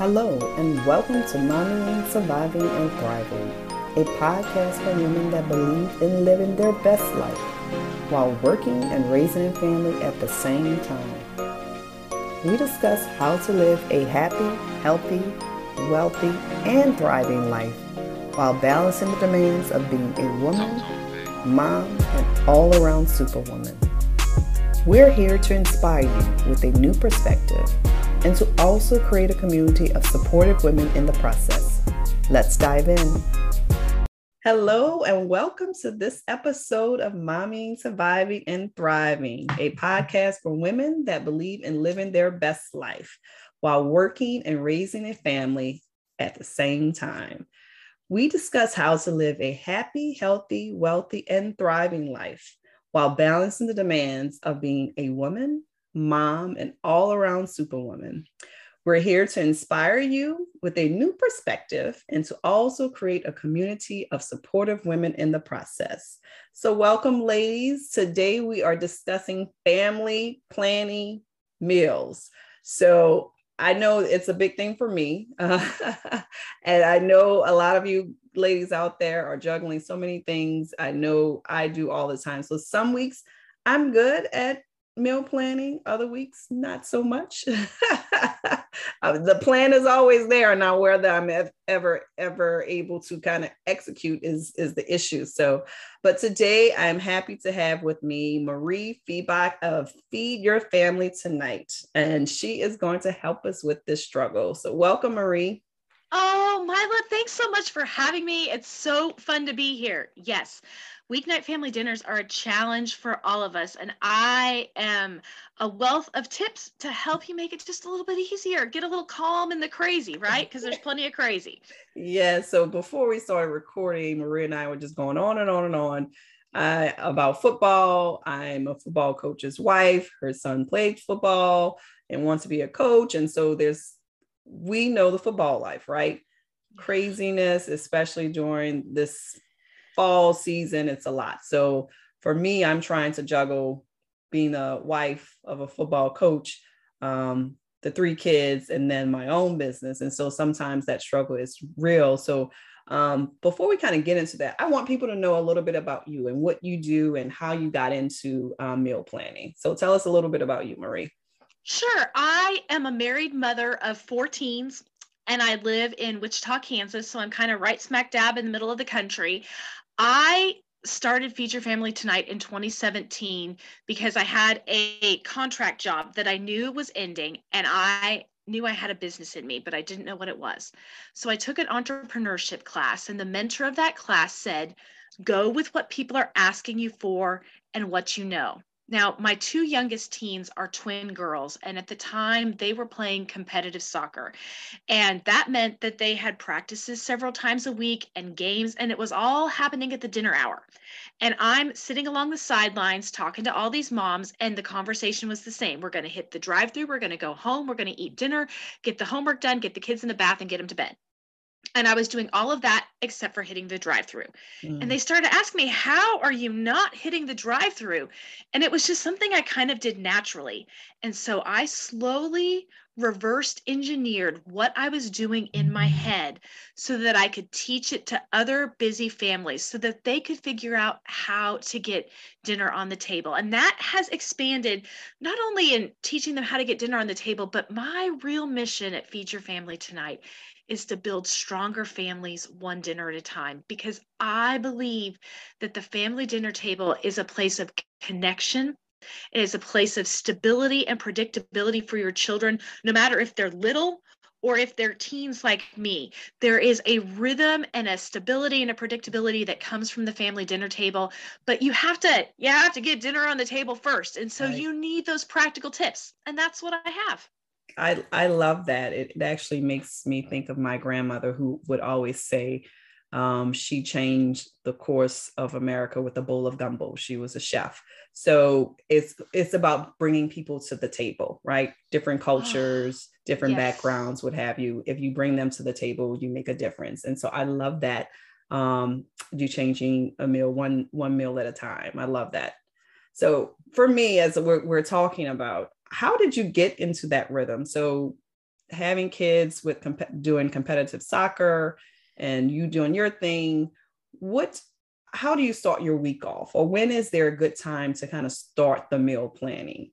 Hello, and welcome to Mommying, Surviving, and Thriving, a podcast for women that believe in living their best life while working and raising a family at the same time. We discuss how to live a happy, healthy, wealthy, and thriving life while balancing the demands of being a woman, mom, and all around superwoman. We're here to inspire you with a new perspective and to also create a community of supportive women in the process. Let's dive in. Hello, and welcome to this episode of Mommying, Surviving, and Thriving, a podcast for women that believe in living their best life while working and raising a family at the same time. We discuss how to live a happy, healthy, wealthy, and thriving life while balancing the demands of being a woman, mom, and all around superwoman. We're here to inspire you with a new perspective and to also create a community of supportive women in the process. So, welcome, ladies. Today we are discussing family planning meals. So, I know it's a big thing for me. Uh, and I know a lot of you ladies out there are juggling so many things. I know I do all the time. So, some weeks I'm good at meal planning other weeks not so much uh, the plan is always there now whether i'm ever ever able to kind of execute is is the issue so but today i'm happy to have with me marie Fiebach of feed your family tonight and she is going to help us with this struggle so welcome marie Oh, Mila, thanks so much for having me. It's so fun to be here. Yes, weeknight family dinners are a challenge for all of us. And I am a wealth of tips to help you make it just a little bit easier, get a little calm in the crazy, right? Because there's plenty of crazy. Yeah. So before we started recording, Maria and I were just going on and on and on. Uh, about football. I'm a football coach's wife. Her son played football and wants to be a coach. And so there's, we know the football life, right? Craziness, especially during this fall season, it's a lot. So for me, I'm trying to juggle being a wife of a football coach, um, the three kids, and then my own business. And so sometimes that struggle is real. So um, before we kind of get into that, I want people to know a little bit about you and what you do and how you got into um, meal planning. So tell us a little bit about you, Marie. Sure. I am a married mother of four teens and I live in Wichita, Kansas. So I'm kind of right smack dab in the middle of the country. I started Feed Your Family Tonight in 2017 because I had a contract job that I knew was ending and I knew I had a business in me, but I didn't know what it was. So I took an entrepreneurship class, and the mentor of that class said, Go with what people are asking you for and what you know. Now, my two youngest teens are twin girls, and at the time they were playing competitive soccer. And that meant that they had practices several times a week and games, and it was all happening at the dinner hour. And I'm sitting along the sidelines talking to all these moms, and the conversation was the same. We're going to hit the drive through, we're going to go home, we're going to eat dinner, get the homework done, get the kids in the bath, and get them to bed and I was doing all of that except for hitting the drive through. Mm. And they started asking me, How are you not hitting the drive through? And it was just something I kind of did naturally. And so I slowly reversed engineered what I was doing in my head so that I could teach it to other busy families so that they could figure out how to get dinner on the table. And that has expanded not only in teaching them how to get dinner on the table, but my real mission at Feed Your Family Tonight is to build stronger families one dinner at a time because I believe that the family dinner table is a place of connection. It is a place of stability and predictability for your children, no matter if they're little or if they're teens like me. There is a rhythm and a stability and a predictability that comes from the family dinner table, but you have to you have to get dinner on the table first. And so right. you need those practical tips. And that's what I have. I, I love that. It, it actually makes me think of my grandmother who would always say um, she changed the course of America with a bowl of gumbo. She was a chef. So it's it's about bringing people to the table, right? Different cultures, different yes. backgrounds, what have you. If you bring them to the table, you make a difference. And so I love that. Um, you changing a meal one one meal at a time. I love that. So for me, as we're, we're talking about, how did you get into that rhythm? So having kids with comp- doing competitive soccer and you doing your thing, what how do you start your week off or when is there a good time to kind of start the meal planning?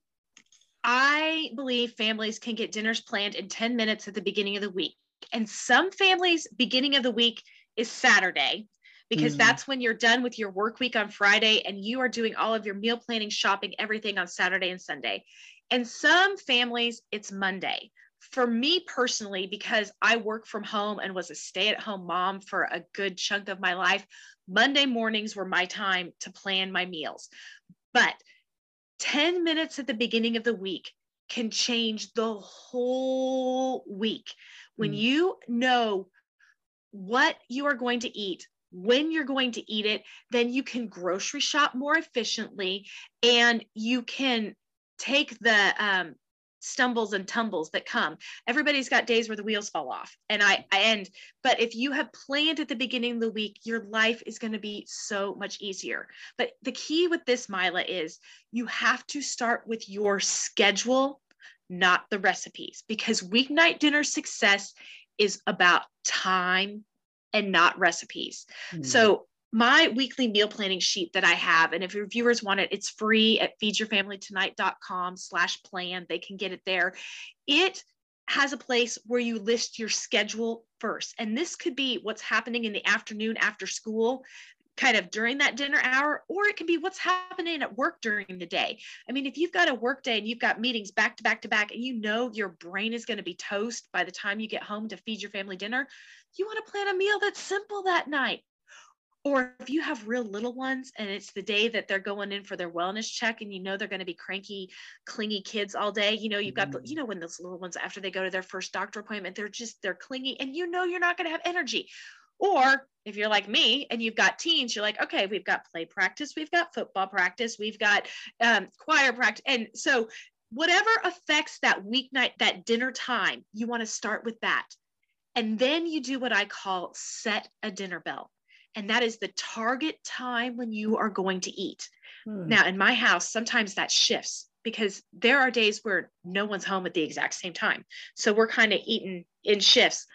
I believe families can get dinners planned in 10 minutes at the beginning of the week. And some families, beginning of the week is Saturday because mm that's when you're done with your work week on Friday and you are doing all of your meal planning, shopping, everything on Saturday and Sunday. And some families, it's Monday. For me personally, because I work from home and was a stay at home mom for a good chunk of my life, Monday mornings were my time to plan my meals. But 10 minutes at the beginning of the week can change the whole week. When mm. you know what you are going to eat, when you're going to eat it, then you can grocery shop more efficiently and you can take the um, stumbles and tumbles that come. Everybody's got days where the wheels fall off. And I, I end, but if you have planned at the beginning of the week, your life is going to be so much easier. But the key with this, Mila, is you have to start with your schedule, not the recipes, because weeknight dinner success is about time and not recipes. Mm. So my weekly meal planning sheet that I have, and if your viewers want it, it's free at feedyourfamilytonight.com slash plan. They can get it there. It has a place where you list your schedule first. And this could be what's happening in the afternoon after school, kind of during that dinner hour, or it can be what's happening at work during the day. I mean, if you've got a work day and you've got meetings back to back to back, and you know your brain is going to be toast by the time you get home to feed your family dinner, you want to plan a meal that's simple that night or if you have real little ones and it's the day that they're going in for their wellness check and you know they're going to be cranky clingy kids all day you know you've got the, you mm-hmm. know when those little ones after they go to their first doctor appointment they're just they're clingy and you know you're not going to have energy. Or if you're like me and you've got teens you're like okay we've got play practice we've got football practice we've got um, choir practice and so whatever affects that weeknight that dinner time you want to start with that. And then you do what i call set a dinner bell and that is the target time when you are going to eat. Hmm. Now, in my house, sometimes that shifts because there are days where no one's home at the exact same time. So we're kind of eating in shifts.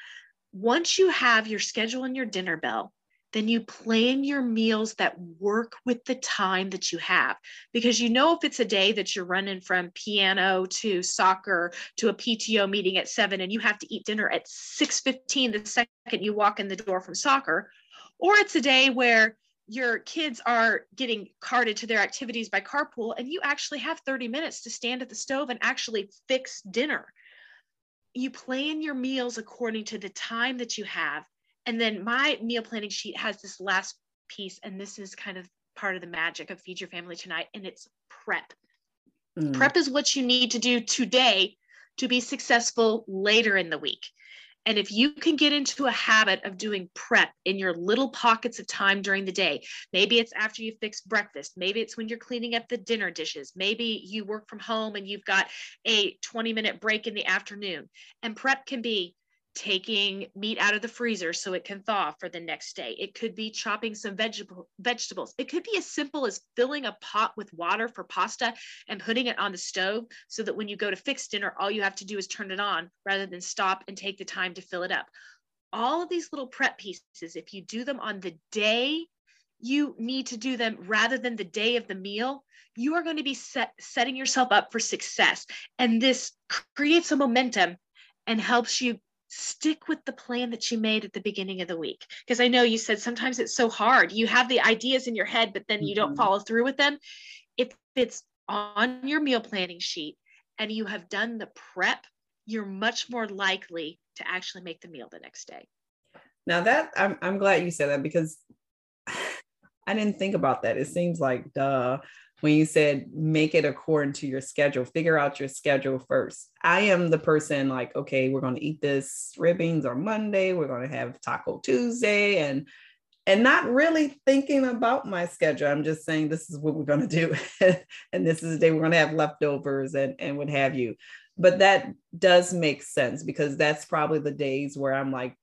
Once you have your schedule and your dinner bell, then you plan your meals that work with the time that you have because you know if it's a day that you're running from piano to soccer to a PTO meeting at 7 and you have to eat dinner at 6:15 the second you walk in the door from soccer or it's a day where your kids are getting carted to their activities by carpool and you actually have 30 minutes to stand at the stove and actually fix dinner. You plan your meals according to the time that you have. And then my meal planning sheet has this last piece, and this is kind of part of the magic of Feed Your Family Tonight, and it's prep. Mm. Prep is what you need to do today to be successful later in the week. And if you can get into a habit of doing prep in your little pockets of time during the day, maybe it's after you fix breakfast, maybe it's when you're cleaning up the dinner dishes, maybe you work from home and you've got a 20 minute break in the afternoon. And prep can be taking meat out of the freezer so it can thaw for the next day. It could be chopping some vegetable vegetables. It could be as simple as filling a pot with water for pasta and putting it on the stove so that when you go to fix dinner, all you have to do is turn it on rather than stop and take the time to fill it up. All of these little prep pieces, if you do them on the day you need to do them rather than the day of the meal, you are going to be set, setting yourself up for success. And this creates a momentum and helps you stick with the plan that you made at the beginning of the week. Because I know you said sometimes it's so hard. You have the ideas in your head, but then you mm-hmm. don't follow through with them. If it's on your meal planning sheet and you have done the prep, you're much more likely to actually make the meal the next day. Now that I'm, I'm glad you said that because I didn't think about that. It seems like duh when you said make it according to your schedule, figure out your schedule first. I am the person like, okay, we're going to eat this ribbons on Monday, we're going to have Taco Tuesday, and and not really thinking about my schedule. I'm just saying this is what we're going to do, and this is the day we're going to have leftovers and and what have you. But that does make sense because that's probably the days where I'm like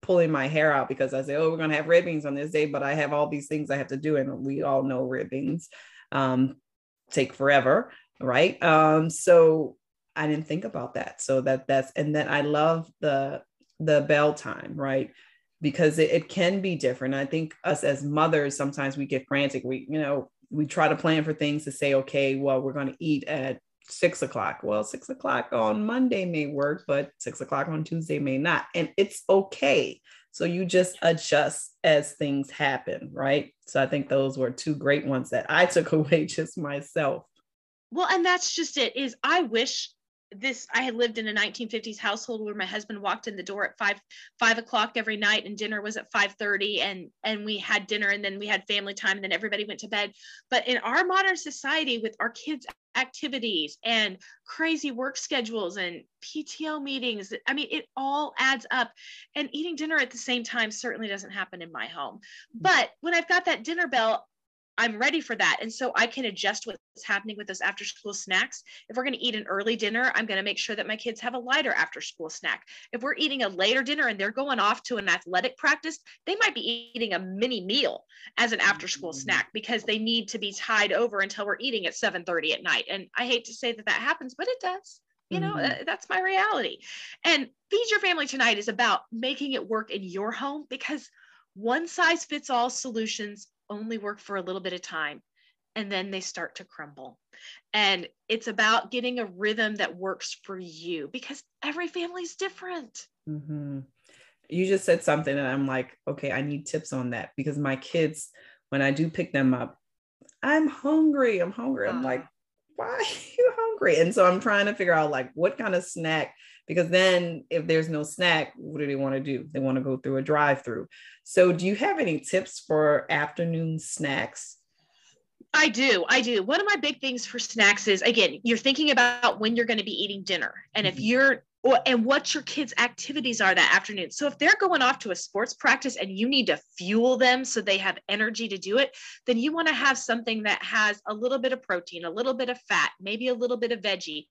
pulling my hair out because I say, oh, we're going to have ribbons on this day, but I have all these things I have to do, and we all know ribbons um, take forever, right? Um, so I didn't think about that. So that that's and then I love the the bell time, right? Because it, it can be different. I think us as mothers sometimes we get frantic. We you know we try to plan for things to say, okay, well we're going to eat at six o'clock. Well, six o'clock on Monday may work, but six o'clock on Tuesday may not, and it's okay. So you just adjust as things happen, right? So I think those were two great ones that I took away just myself. Well, and that's just it. Is I wish this I had lived in a 1950s household where my husband walked in the door at five five o'clock every night and dinner was at 5:30 and and we had dinner and then we had family time and then everybody went to bed. But in our modern society with our kids activities and crazy work schedules and PTO meetings, I mean it all adds up. And eating dinner at the same time certainly doesn't happen in my home. Mm. But when I've got that dinner bell, I'm ready for that. And so I can adjust what's happening with those after school snacks. If we're going to eat an early dinner, I'm going to make sure that my kids have a lighter after school snack. If we're eating a later dinner and they're going off to an athletic practice, they might be eating a mini meal as an after school mm-hmm. snack because they need to be tied over until we're eating at 7:30 at night. And I hate to say that that happens, but it does. You know, mm-hmm. that's my reality. And Feed Your Family Tonight is about making it work in your home because one size fits all solutions only work for a little bit of time and then they start to crumble. And it's about getting a rhythm that works for you because every family is different. Mm-hmm. You just said something, and I'm like, okay, I need tips on that because my kids, when I do pick them up, I'm hungry. I'm hungry. I'm uh, like, why are you hungry? And so I'm trying to figure out like what kind of snack because then if there's no snack what do they want to do they want to go through a drive through so do you have any tips for afternoon snacks I do. I do. One of my big things for snacks is again, you're thinking about when you're going to be eating dinner. And if mm-hmm. you're or, and what your kids' activities are that afternoon. So if they're going off to a sports practice and you need to fuel them so they have energy to do it, then you want to have something that has a little bit of protein, a little bit of fat, maybe a little bit of veggie.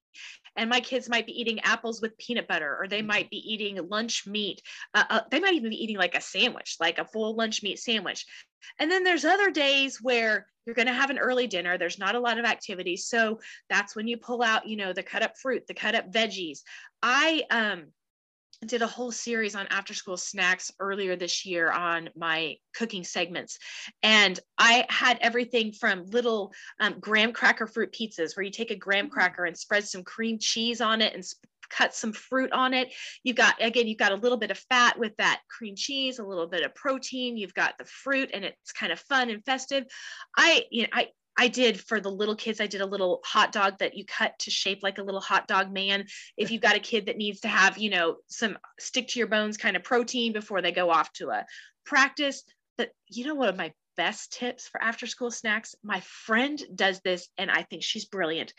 And my kids might be eating apples with peanut butter, or they might be eating lunch meat. Uh, uh, they might even be eating like a sandwich, like a full lunch meat sandwich. And then there's other days where you're going to have an early dinner. There's not a lot of activities. So that's when you pull out, you know, the cut up fruit, the cut up veggies. I um, did a whole series on after school snacks earlier this year on my cooking segments. And I had everything from little um, graham cracker fruit pizzas where you take a graham mm. cracker and spread some cream cheese on it and cut some fruit on it. You've got, again, you've got a little bit of fat with that cream cheese, a little bit of protein. You've got the fruit and it's kind of fun and festive. I, you know, I, I did for the little kids, I did a little hot dog that you cut to shape like a little hot dog man. If you've got a kid that needs to have, you know, some stick to your bones kind of protein before they go off to a practice. But you know, one of my best tips for after school snacks. My friend does this and I think she's brilliant.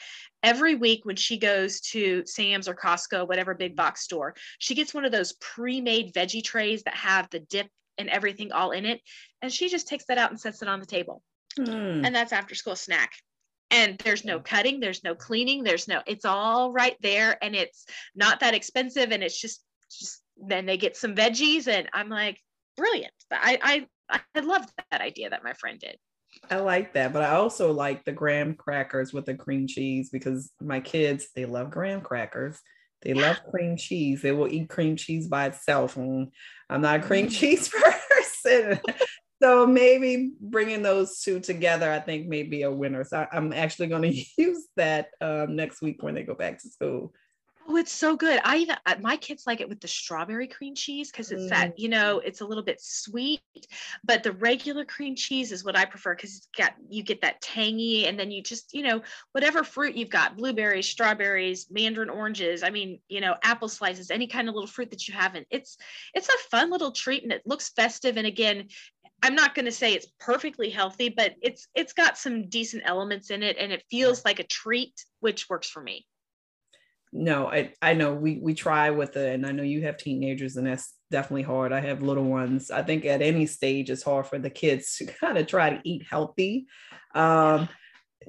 Every week when she goes to Sam's or Costco, whatever big box store, she gets one of those pre-made veggie trays that have the dip and everything all in it and she just takes that out and sets it on the table. Mm. And that's after school snack. And there's no cutting, there's no cleaning, there's no it's all right there and it's not that expensive and it's just just then they get some veggies and I'm like brilliant. I I I loved that idea that my friend did. I like that, but I also like the graham crackers with the cream cheese because my kids they love graham crackers. They yeah. love cream cheese. They will eat cream cheese by itself. And I'm not a cream mm. cheese person. so maybe bringing those two together, I think may be a winner. So I'm actually going to use that um, next week when they go back to school. Oh, it's so good. I even uh, my kids like it with the strawberry cream cheese because it's mm. that you know it's a little bit sweet, but the regular cream cheese is what I prefer because it's got you get that tangy and then you just you know whatever fruit you've got blueberries, strawberries, mandarin oranges. I mean you know apple slices, any kind of little fruit that you have, and it's it's a fun little treat and it looks festive. And again, I'm not going to say it's perfectly healthy, but it's it's got some decent elements in it and it feels like a treat, which works for me no, I, I know we we try with it, and I know you have teenagers, and that's definitely hard. I have little ones. I think at any stage it's hard for the kids to kind of try to eat healthy. Um,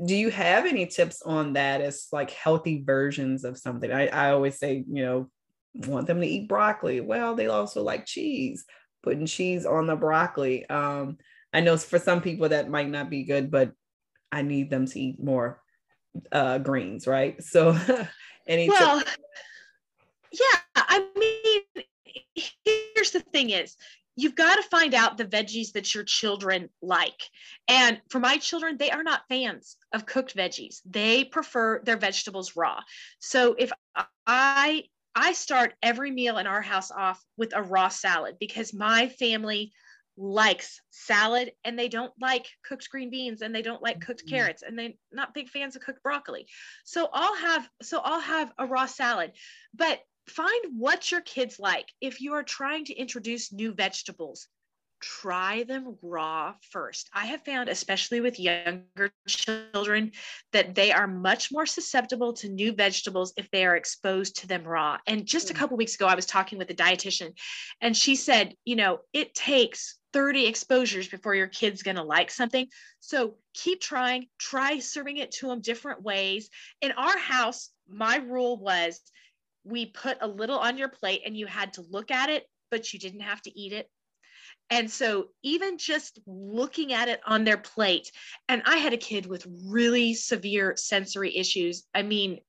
do you have any tips on that as like healthy versions of something? I, I always say, you know, want them to eat broccoli. Well, they also like cheese, putting cheese on the broccoli. Um, I know for some people that might not be good, but I need them to eat more uh, greens, right? So Any well, yeah, I mean, here's the thing is you've got to find out the veggies that your children like. And for my children, they are not fans of cooked veggies. They prefer their vegetables raw. So if I I start every meal in our house off with a raw salad because my family likes salad and they don't like cooked green beans and they don't like cooked mm-hmm. carrots and they're not big fans of cooked broccoli. So I'll have so I'll have a raw salad. But find what your kids like. If you are trying to introduce new vegetables, try them raw first. I have found, especially with younger children, that they are much more susceptible to new vegetables if they are exposed to them raw. And just a mm. couple weeks ago, I was talking with a dietitian, and she said, you know, it takes 30 exposures before your kid's going to like something. So keep trying, try serving it to them different ways. In our house, my rule was we put a little on your plate and you had to look at it, but you didn't have to eat it. And so, even just looking at it on their plate, and I had a kid with really severe sensory issues. I mean,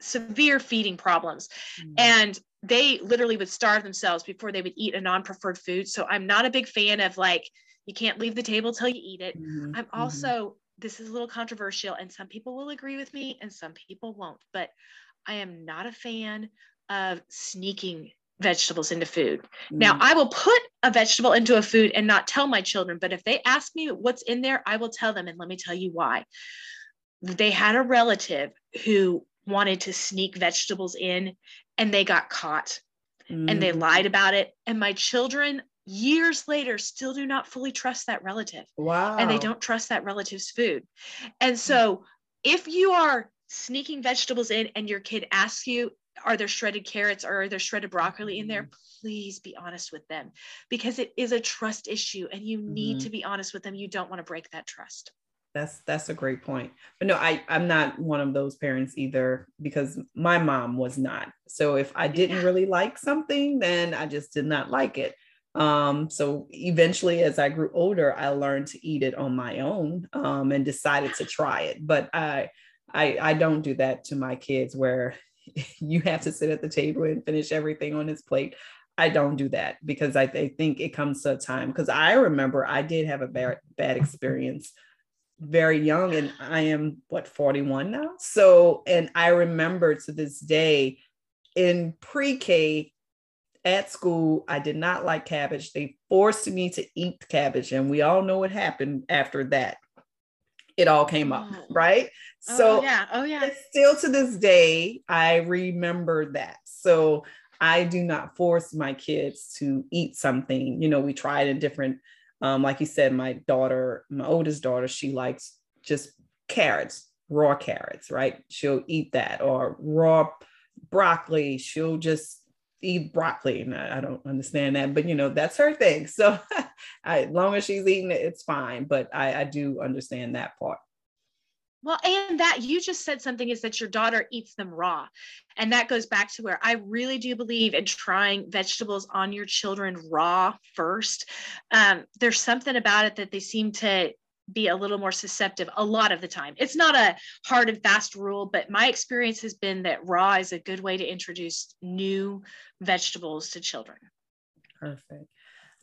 severe feeding problems. Mm-hmm. And they literally would starve themselves before they would eat a non preferred food. So, I'm not a big fan of like, you can't leave the table till you eat it. Mm-hmm. I'm mm-hmm. also, mm-hmm. this is a little controversial, and some people will agree with me and some people won't. But I am not a fan of sneaking vegetables into food. Mm. Now, I will put a vegetable into a food and not tell my children, but if they ask me what's in there, I will tell them. And let me tell you why. They had a relative who wanted to sneak vegetables in and they got caught mm. and they mm. lied about it. And my children, years later, still do not fully trust that relative. Wow. And they don't trust that relative's food. And so, if you are sneaking vegetables in and your kid asks you, are there shredded carrots or are there shredded broccoli in there? Mm-hmm. Please be honest with them because it is a trust issue and you need mm-hmm. to be honest with them. You don't want to break that trust. That's that's a great point. But no, I I'm not one of those parents either because my mom was not. So if I didn't really like something, then I just did not like it. Um, so eventually, as I grew older, I learned to eat it on my own um, and decided to try it. But I I, I don't do that to my kids where you have to sit at the table and finish everything on his plate. I don't do that because I, I think it comes to a time because I remember I did have a bad, bad experience very young and I am what 41 now. So, and I remember to this day in pre-K at school, I did not like cabbage. They forced me to eat cabbage, and we all know what happened after that it all came up, oh. right? Oh, so yeah, oh yeah. Still to this day, I remember that. So I do not force my kids to eat something. You know, we tried in different, um, like you said, my daughter, my oldest daughter, she likes just carrots, raw carrots, right? She'll eat that or raw broccoli. She'll just eat broccoli. And I, I don't understand that, but you know, that's her thing. So as long as she's eating it, it's fine. But I, I do understand that part. Well, and that you just said something is that your daughter eats them raw. And that goes back to where I really do believe in trying vegetables on your children raw first. Um, there's something about it that they seem to be a little more susceptible a lot of the time. It's not a hard and fast rule, but my experience has been that raw is a good way to introduce new vegetables to children. Perfect.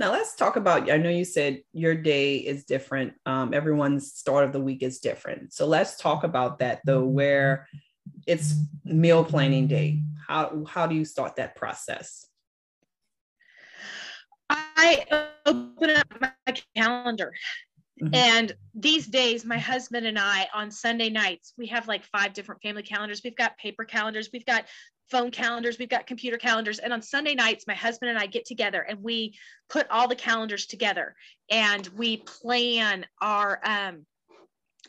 Now let's talk about. I know you said your day is different. Um, everyone's start of the week is different. So let's talk about that though, where it's meal planning day. How how do you start that process? I open up my calendar Mm-hmm. And these days, my husband and I on Sunday nights, we have like five different family calendars. We've got paper calendars, we've got phone calendars, we've got computer calendars. And on Sunday nights, my husband and I get together and we put all the calendars together and we plan our um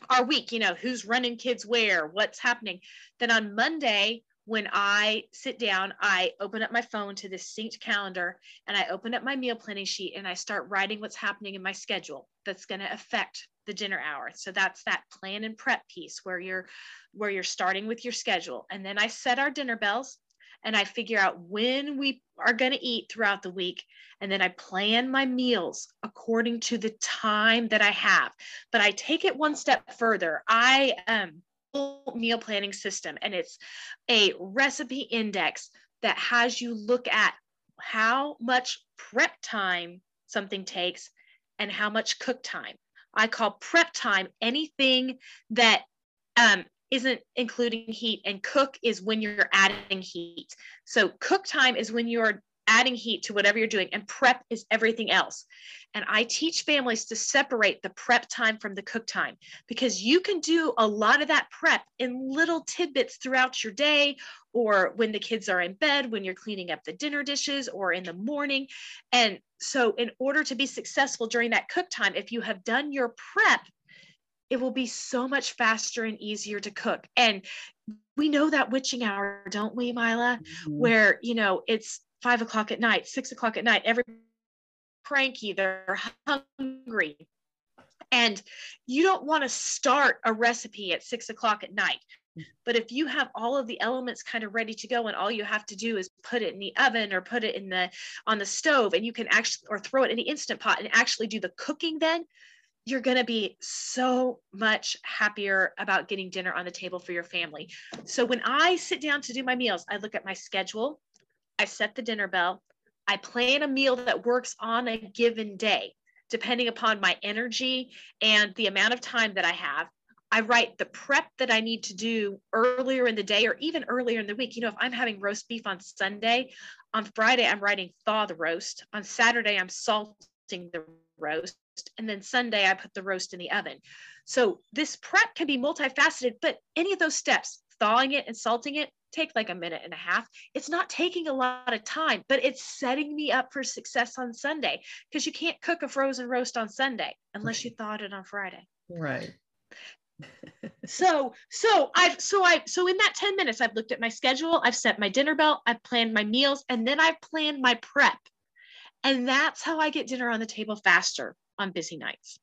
our week, you know, who's running kids where, what's happening. Then on Monday, when I sit down, I open up my phone to this synced calendar and I open up my meal planning sheet and I start writing what's happening in my schedule that's going to affect the dinner hour. So that's that plan and prep piece where you're where you're starting with your schedule. And then I set our dinner bells and I figure out when we are going to eat throughout the week. And then I plan my meals according to the time that I have. But I take it one step further. I um meal planning system and it's a recipe index that has you look at how much prep time something takes and how much cook time. I call prep time anything that um, isn't including heat, and cook is when you're adding heat. So, cook time is when you're adding heat to whatever you're doing, and prep is everything else. And I teach families to separate the prep time from the cook time because you can do a lot of that prep in little tidbits throughout your day, or when the kids are in bed, when you're cleaning up the dinner dishes, or in the morning. And so, in order to be successful during that cook time, if you have done your prep, it will be so much faster and easier to cook. And we know that witching hour, don't we, Mila? Mm-hmm. Where, you know, it's five o'clock at night, six o'clock at night, every cranky, they're hungry. And you don't want to start a recipe at six o'clock at night. But if you have all of the elements kind of ready to go and all you have to do is put it in the oven or put it in the on the stove and you can actually or throw it in the instant pot and actually do the cooking then you're going to be so much happier about getting dinner on the table for your family. So when I sit down to do my meals, I look at my schedule, I set the dinner bell, I plan a meal that works on a given day, depending upon my energy and the amount of time that I have. I write the prep that I need to do earlier in the day or even earlier in the week. You know, if I'm having roast beef on Sunday, on Friday, I'm writing thaw the roast. On Saturday, I'm salting the roast. And then Sunday, I put the roast in the oven. So this prep can be multifaceted, but any of those steps, thawing it and salting it, take like a minute and a half. It's not taking a lot of time, but it's setting me up for success on Sunday because you can't cook a frozen roast on Sunday unless you thawed it on Friday. Right. so so i've so i so in that 10 minutes i've looked at my schedule i've set my dinner belt i've planned my meals and then i've planned my prep and that's how i get dinner on the table faster on busy nights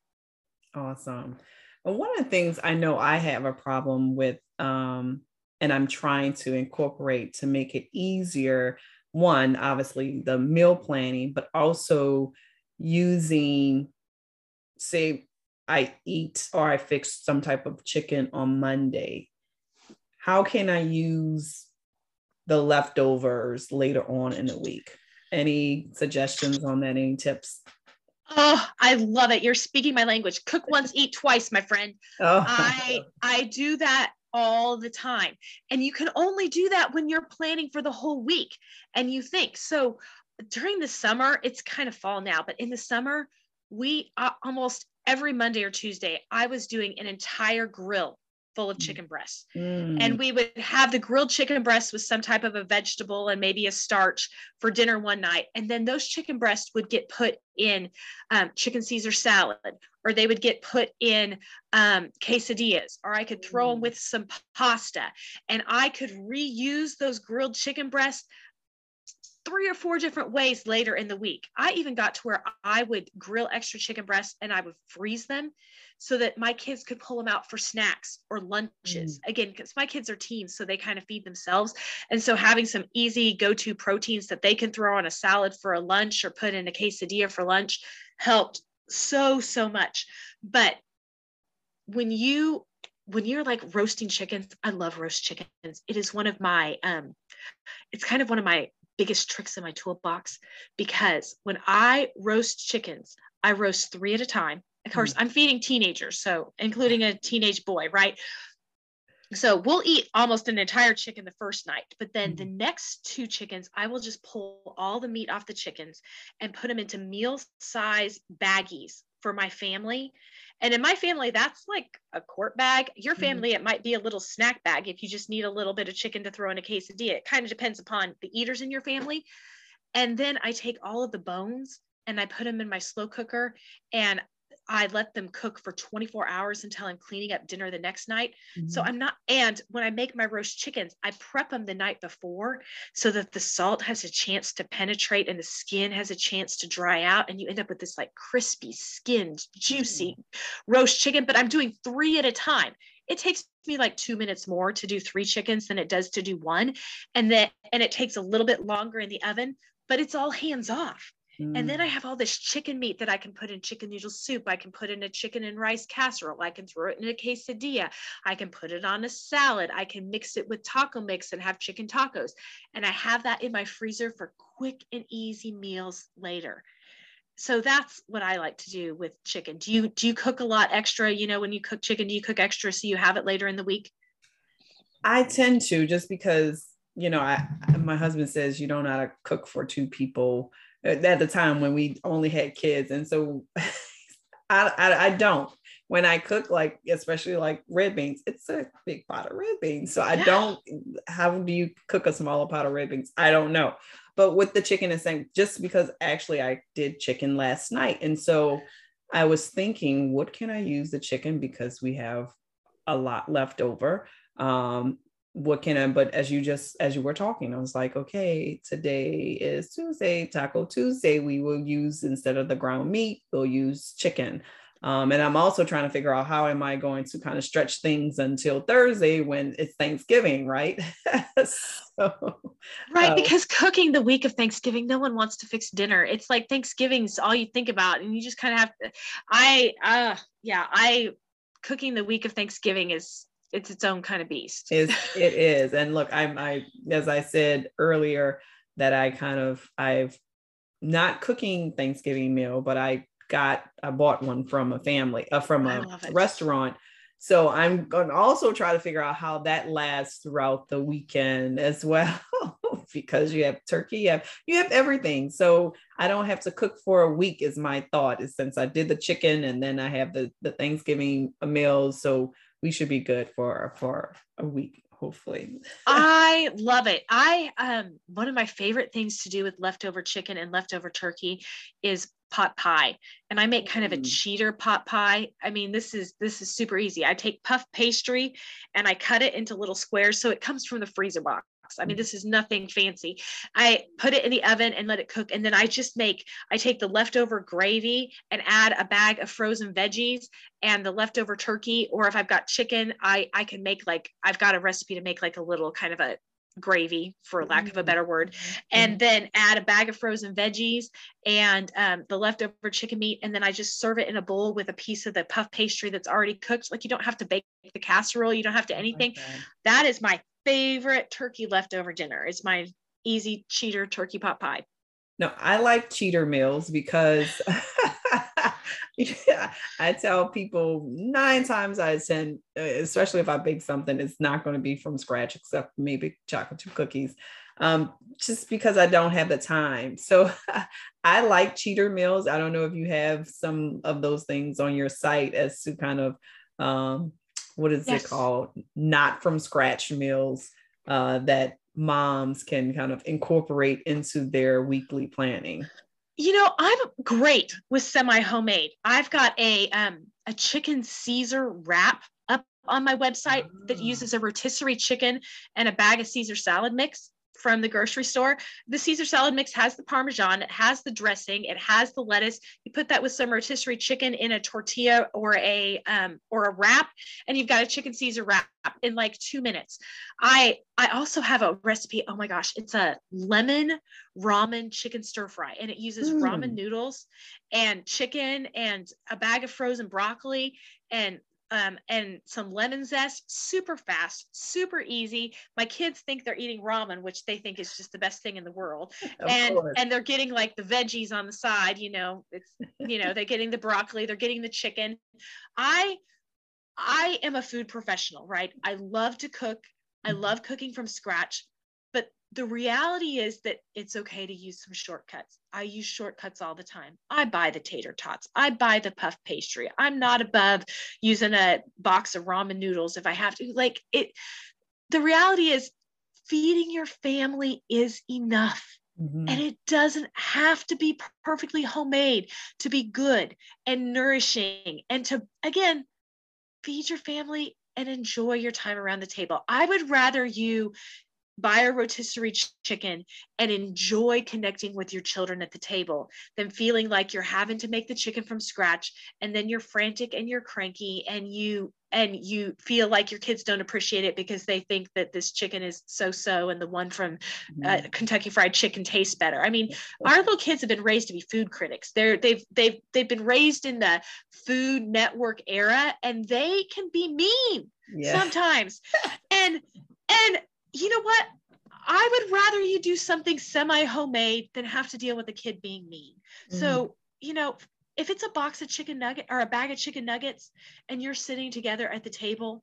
awesome well, one of the things i know i have a problem with um, and i'm trying to incorporate to make it easier one obviously the meal planning but also using say I eat or I fix some type of chicken on Monday, how can I use the leftovers later on in the week? Any suggestions on that? Any tips? Oh, I love it. You're speaking my language. Cook once, eat twice, my friend. Oh. I I do that all the time. And you can only do that when you're planning for the whole week and you think. So during the summer, it's kind of fall now, but in the summer, we uh, almost every Monday or Tuesday, I was doing an entire grill full of mm. chicken breasts. Mm. And we would have the grilled chicken breasts with some type of a vegetable and maybe a starch for dinner one night. And then those chicken breasts would get put in um, chicken Caesar salad, or they would get put in um, quesadillas, or I could throw mm. them with some pasta. And I could reuse those grilled chicken breasts three or four different ways later in the week. I even got to where I would grill extra chicken breasts and I would freeze them so that my kids could pull them out for snacks or lunches. Mm. Again, because my kids are teens, so they kind of feed themselves. And so having some easy go to proteins that they can throw on a salad for a lunch or put in a quesadilla for lunch helped so, so much. But when you when you're like roasting chickens, I love roast chickens. It is one of my um it's kind of one of my biggest tricks in my toolbox because when I roast chickens, I roast three at a time. Of course, mm. I'm feeding teenagers, so including a teenage boy, right? So we'll eat almost an entire chicken the first night, but then mm. the next two chickens, I will just pull all the meat off the chickens and put them into meal size baggies for my family. And in my family, that's like a quart bag. Your mm-hmm. family, mm-hmm. it might be a little snack bag if you just need a little bit of chicken to throw in a quesadilla. It kind of depends upon the eaters in your family. And then I take all of the bones and I put them in my slow cooker and I let them cook for 24 hours until I'm cleaning up dinner the next night. Mm-hmm. So I'm not, and when I make my roast chickens, I prep them the night before so that the salt has a chance to penetrate and the skin has a chance to dry out. And you end up with this like crispy, skinned, juicy mm-hmm. roast chicken. But I'm doing three at a time. It takes me like two minutes more to do three chickens than it does to do one. And then, and it takes a little bit longer in the oven, but it's all hands off Mm. And then I mm. have all this chicken meat that I can put in chicken noodle soup. I can put in a chicken and rice casserole. I can throw it in a quesadilla. I can put it on a salad. I can mix it with taco mix and have chicken tacos. And I have that in my freezer for quick and easy meals later. So that's what I like to do with chicken. Do you do you cook a lot extra? You know, when you cook chicken, do you cook extra so you have it later in the week? I tend to just because you know, I my husband says you don't know how to cook for two people at the time when we only had kids, and so I, I, I don't. When I cook, like especially like red beans, it's a big pot of red beans. So I yeah. don't. How do you cook a smaller pot of red beans? I don't know. But with the chicken, the same. Just because actually I did chicken last night, and so I was thinking, what can I use the chicken because we have a lot left over. Um, what can I, but as you just, as you were talking, I was like, okay, today is Tuesday, Taco Tuesday. We will use, instead of the ground meat, we'll use chicken. Um, and I'm also trying to figure out how am I going to kind of stretch things until Thursday when it's Thanksgiving, right? so, right, uh, because cooking the week of Thanksgiving, no one wants to fix dinner. It's like Thanksgiving's all you think about, and you just kind of have to. I, uh, yeah, I cooking the week of Thanksgiving is it's its own kind of beast. Is it is. And look, I'm I as I said earlier that I kind of I've not cooking Thanksgiving meal, but I got I bought one from a family, uh, from a restaurant. So I'm going to also try to figure out how that lasts throughout the weekend as well, because you have turkey, you have you have everything. So I don't have to cook for a week. Is my thought is since I did the chicken and then I have the the Thanksgiving meals. So we should be good for for a week hopefully. I love it. I um one of my favorite things to do with leftover chicken and leftover turkey is pot pie. And i make kind of a mm. cheater pot pie. I mean this is this is super easy. I take puff pastry and i cut it into little squares so it comes from the freezer box I mean, this is nothing fancy. I put it in the oven and let it cook. And then I just make, I take the leftover gravy and add a bag of frozen veggies and the leftover turkey. Or if I've got chicken, I, I can make like, I've got a recipe to make like a little kind of a gravy for lack of a better word mm-hmm. and then add a bag of frozen veggies and um, the leftover chicken meat and then i just serve it in a bowl with a piece of the puff pastry that's already cooked like you don't have to bake the casserole you don't have to anything okay. that is my favorite turkey leftover dinner. It's my easy cheater turkey pot pie. No, I like cheater meals because I tell people nine times I send, especially if I bake something, it's not going to be from scratch except maybe chocolate chip cookies, um, just because I don't have the time. So I like cheater meals. I don't know if you have some of those things on your site as to kind of um, what is yes. it called? Not from scratch meals uh, that moms can kind of incorporate into their weekly planning. You know, I'm great with semi homemade. I've got a um, a chicken Caesar wrap up on my website that ah. uses a rotisserie chicken and a bag of Caesar salad mix from the grocery store. The Caesar salad mix has the Parmesan, it has the dressing, it has the lettuce. You put that with some rotisserie chicken in a tortilla or a um, or a wrap, and you've got a chicken Caesar wrap in like two minutes. I I also have a recipe. Oh my gosh, it's a lemon ramen chicken stir fry, and it uses mm. ramen noodles and chicken and a bag of frozen broccoli and um, and some lemon zest, super fast, super easy. My kids think they're eating ramen, which they think is just the best thing in the world. and course. and they're getting like the veggies on the side, you know, it's you know, they're getting the broccoli, they're getting the chicken. I I am a food professional, right? I love to cook. I mm-hmm. love cooking from scratch the reality is that it's okay to use some shortcuts. I use shortcuts all the time. I buy the tater tots. I buy the puff pastry. I'm not above using a box of ramen noodles if I have to. Like it, the reality is feeding your family is enough. Mm-hmm. And it doesn't have to be perfectly homemade to be good and nourishing and to, again, feed your family and enjoy your time around the table. I would rather you buy a rotisserie ch- chicken and enjoy connecting with your children at the table than feeling like you're having to make the chicken from scratch and then you're frantic and you're cranky and you and you feel like your kids don't appreciate it because they think that this chicken is so so and the one from uh, mm-hmm. Kentucky Fried Chicken tastes better. I mean, our little kids have been raised to be food critics. They're they've they've they've been raised in the Food Network era, and they can be mean yeah. sometimes. and and you know what? I would rather you do something semi homemade than have to deal with a kid being mean. Mm-hmm. So you know, if it's a box of chicken nugget or a bag of chicken nuggets and you're sitting together at the table,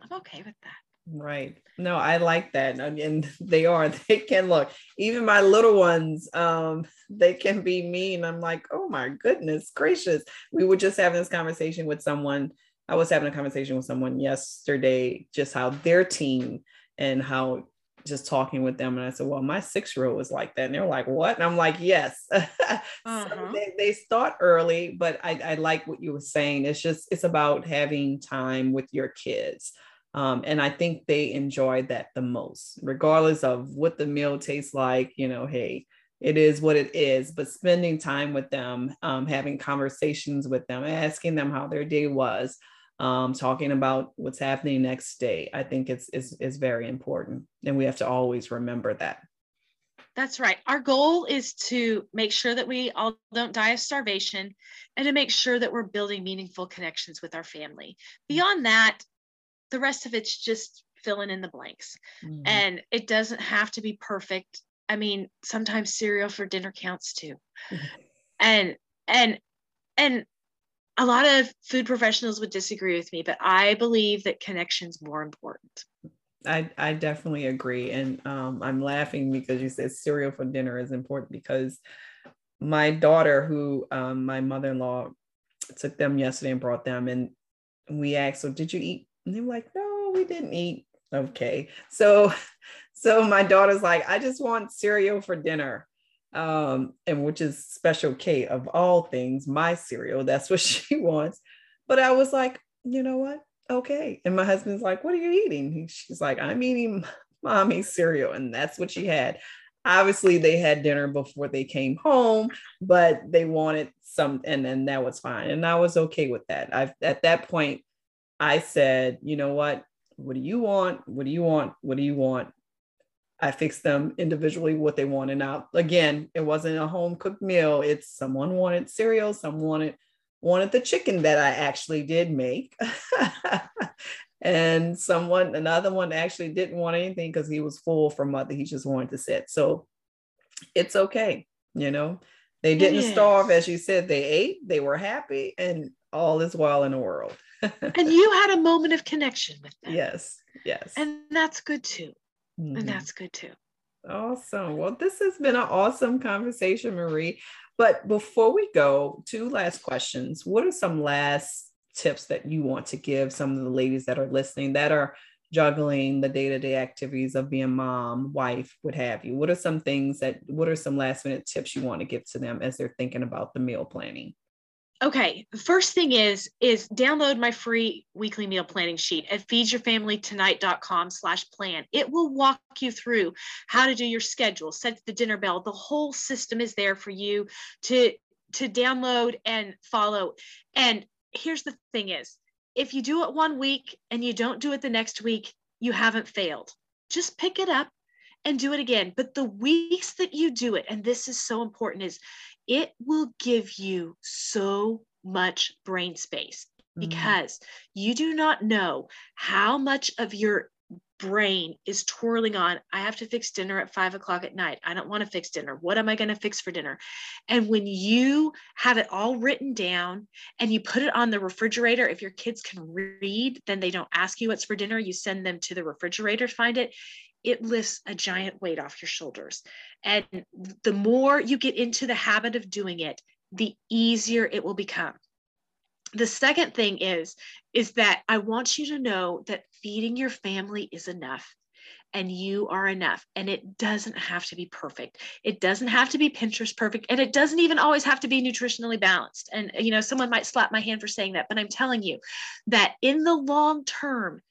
I'm okay with that. Right. No, I like that. I And they are, they can look, even my little ones, um, they can be mean. I'm like, oh my goodness gracious. We were just having this conversation with someone. I was having a conversation with someone yesterday, just how their team and how just talking with them and I said, Well, my six year old was like that. And they're like, What? And I'm like, Yes. uh-huh. so they, they, start early, but I, I, like what you were saying. It's just, it's about having time with your kids. Um, and I think they enjoy that the most, regardless of what the meal tastes like. You know, hey, it is what it is, but spending time with them, um, having conversations with them, asking them how their day was um, talking about what's happening next day. I think it's, it's, very important. And we have to always remember that. That's right. Our goal is to make sure that we all don't die of starvation and to make sure that we're building meaningful connections with our family. Beyond that, the rest of it's just filling in the blanks. Mm-hmm. And it doesn't have to be perfect. I mean, sometimes cereal for dinner counts too. and and and a lot of food professionals would disagree with me, but I believe that connection's more important. I, I definitely agree. And um, I'm laughing because you said cereal for dinner is important because my daughter, who um, my mother in law took them yesterday and brought them, and we asked, So, did you eat? And they were like, No, we didn't eat. Okay. So, so my daughter's like, I just want cereal for dinner um, and which is special K of all things, my cereal. That's what she wants. But I was like, you know what? Okay. And my husband's like, what are you eating? He, she's like, I'm eating mommy's cereal. And that's what she had. Obviously, they had dinner before they came home, but they wanted some, and then that was fine. And I was okay with that. I at that point, I said, you know what? What do you want? What do you want? What do you want? I fixed them individually what they wanted. Now, again, it wasn't a home cooked meal. It's someone wanted cereal, someone wanted wanted the chicken that I actually did make. and someone, another one actually didn't want anything because he was full from mother. He just wanted to sit. So it's okay, you know. They didn't starve, as you said. They ate, they were happy, and all is well in the world. and you had a moment of connection with them. Yes, yes. And that's good too. Mm-hmm. And that's good too. Awesome. Well, this has been an awesome conversation, Marie. But before we go, two last questions. What are some last tips that you want to give some of the ladies that are listening that are juggling the day-to-day activities of being mom, wife, what have you? What are some things that what are some last minute tips you want to give to them as they're thinking about the meal planning? Okay first thing is is download my free weekly meal planning sheet at feedyourfamilytonight.com slash plan. It will walk you through how to do your schedule set the dinner bell. The whole system is there for you to to download and follow. And here's the thing is if you do it one week and you don't do it the next week you haven't failed. Just pick it up and do it again. But the weeks that you do it and this is so important is it will give you so much brain space mm. because mm. you do not know how much of your brain is twirling on i have to fix dinner at five o'clock at night i don't want to fix dinner what am i going to fix for dinner and when you have it all written down and you put it on the refrigerator if your kids can read then they don't ask you what's for dinner you send them to the refrigerator to find it it lifts a giant weight off your shoulders. And the more you get into the habit of doing it, the easier it will become. The second thing is is that I want you to know that feeding your family is enough and you are enough and it doesn't have to be perfect it doesn't have to be pinterest perfect and it doesn't even always have to be nutritionally balanced and you know someone might slap my hand for saying that but i'm telling you that in the long term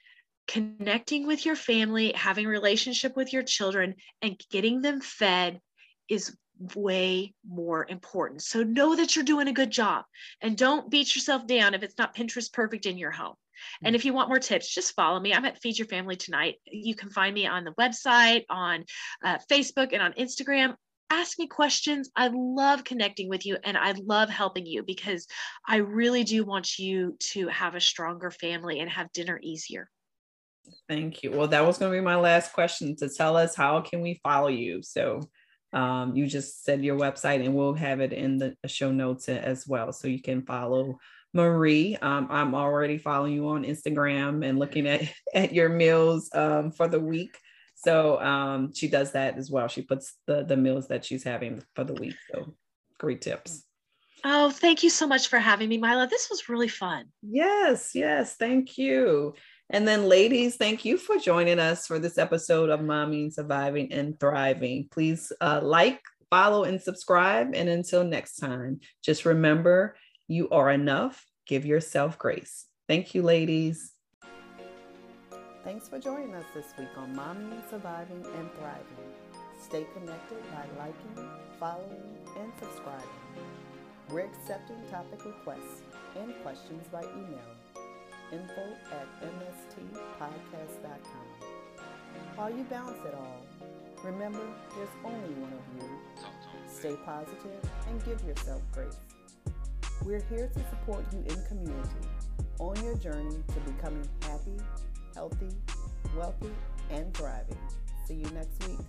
connecting with your family, having relationship with your children, and getting them fed is way more important. So know that you're doing a good job and don't beat yourself down if it's not Pinterest perfect in your home. And if you want more tips, just follow me. I'm at Feed Your Family Tonight. You can find me on the website, on uh, Facebook, and on Instagram. Ask me questions. I love connecting with you and I love helping you because I really do want you to have a stronger family and have dinner easier. Thank you. Well, that was going to be my last question to tell us how can we follow you? So um, you just said your website and we'll have it in the show notes as well. So you can follow Marie. Um, I'm already following you on Instagram and looking at, at your meals um, for the week. So um, she does that as well. She puts the, the meals that she's having for the week. So great tips. Oh, thank you so much for having me, Mila. This was really fun. Yes, yes. Thank you. And then, ladies, thank you for joining us for this episode of Mommy Surviving and Thriving. Please uh, like, follow, and subscribe. And until next time, just remember you are enough. Give yourself grace. Thank you, ladies. Thanks for joining us this week on Mommy Surviving and Thriving. Stay connected by liking, following, and subscribing. We're accepting topic requests and questions by email info at mstpodcast.com. While you balance it all, remember there's only one of you. Stay positive and give yourself grace. We're here to support you in community on your journey to becoming happy, healthy, wealthy, and thriving. See you next week.